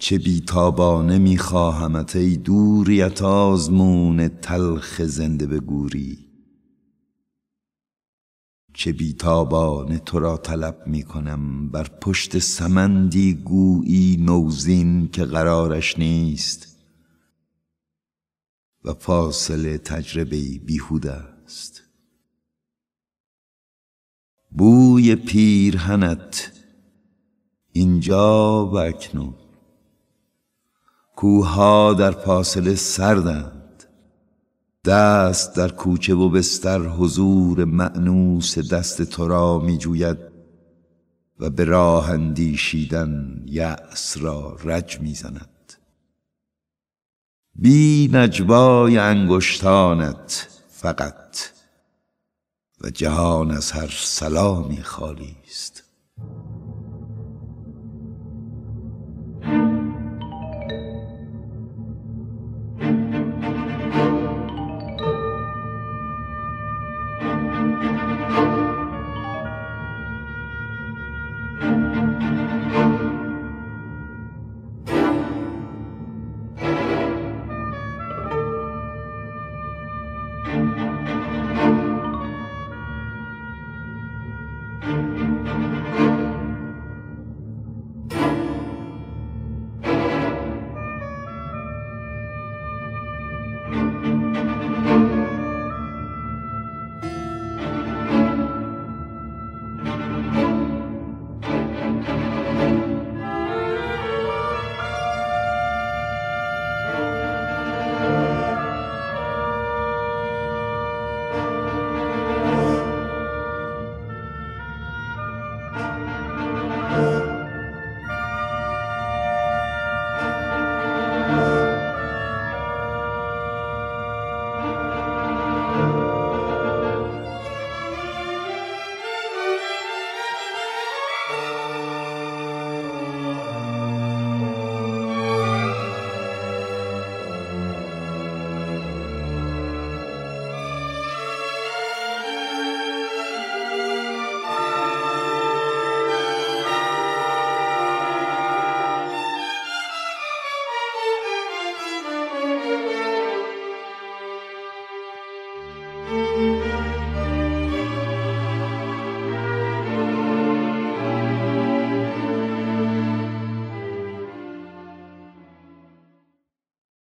چه بیتابانه میخواهمت ای دوریت آزمون تلخ زنده به گوری چه بیتابانه تو را طلب می‌کنم بر پشت سمندی گویی نوزین که قرارش نیست. و فاصله تجربه بیهوده است. بوی پیرهنت اینجا و اکنون. کوها در فاصله سردند. دست در کوچه و بستر حضور معنوس دست تو را می جوید و به راه اندیشیدن یأس را رج می زند بی نجوای انگشتانت فقط و جهان از هر سلامی خالی است. Música Oh.